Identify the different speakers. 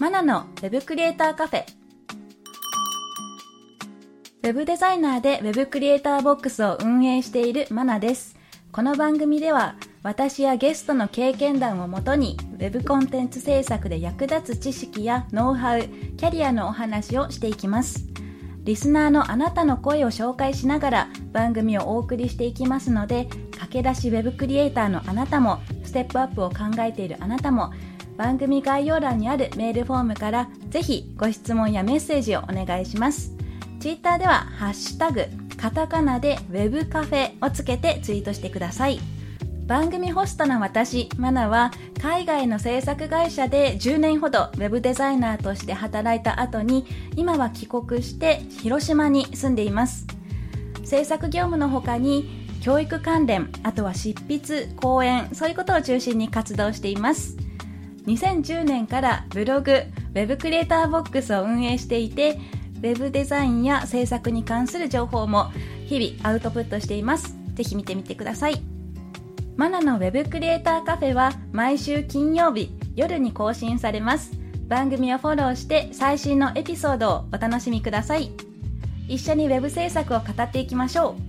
Speaker 1: マナのウェブクリエイターカフェ。ウェブデザイナーでウェブクリエイターボックスを運営しているマナです。この番組では私やゲストの経験談をもとにウェブコンテンツ制作で役立つ知識やノウハウキャリアのお話をしていきます。リスナーのあなたの声を紹介しながら番組をお送りしていきますので駆け出しウェブクリエイターのあなたもステップアップを考えているあなたも番組概要欄にあるメールフォームからぜひご質問やメッセージをお願いします。ツイッターではハッシュタグカタカナでウェブカフェをつけてツイートしてください。番組ホストの私、マナは海外の制作会社で10年ほどウェブデザイナーとして働いた後に今は帰国して広島に住んでいます。制作業務の他に教育関連、あとは執筆、講演、そういうことを中心に活動しています。2010年からブログ、ウェブクリエイターボックスを運営していてウェブデザインや制作に関する情報も日々アウトプットしています。ぜひ見てみてください。マナのウェブクリエイターカフェは毎週金曜日夜に更新されます。番組をフォローして最新のエピソードをお楽しみください。一緒にウェブ制作を語っていきましょう。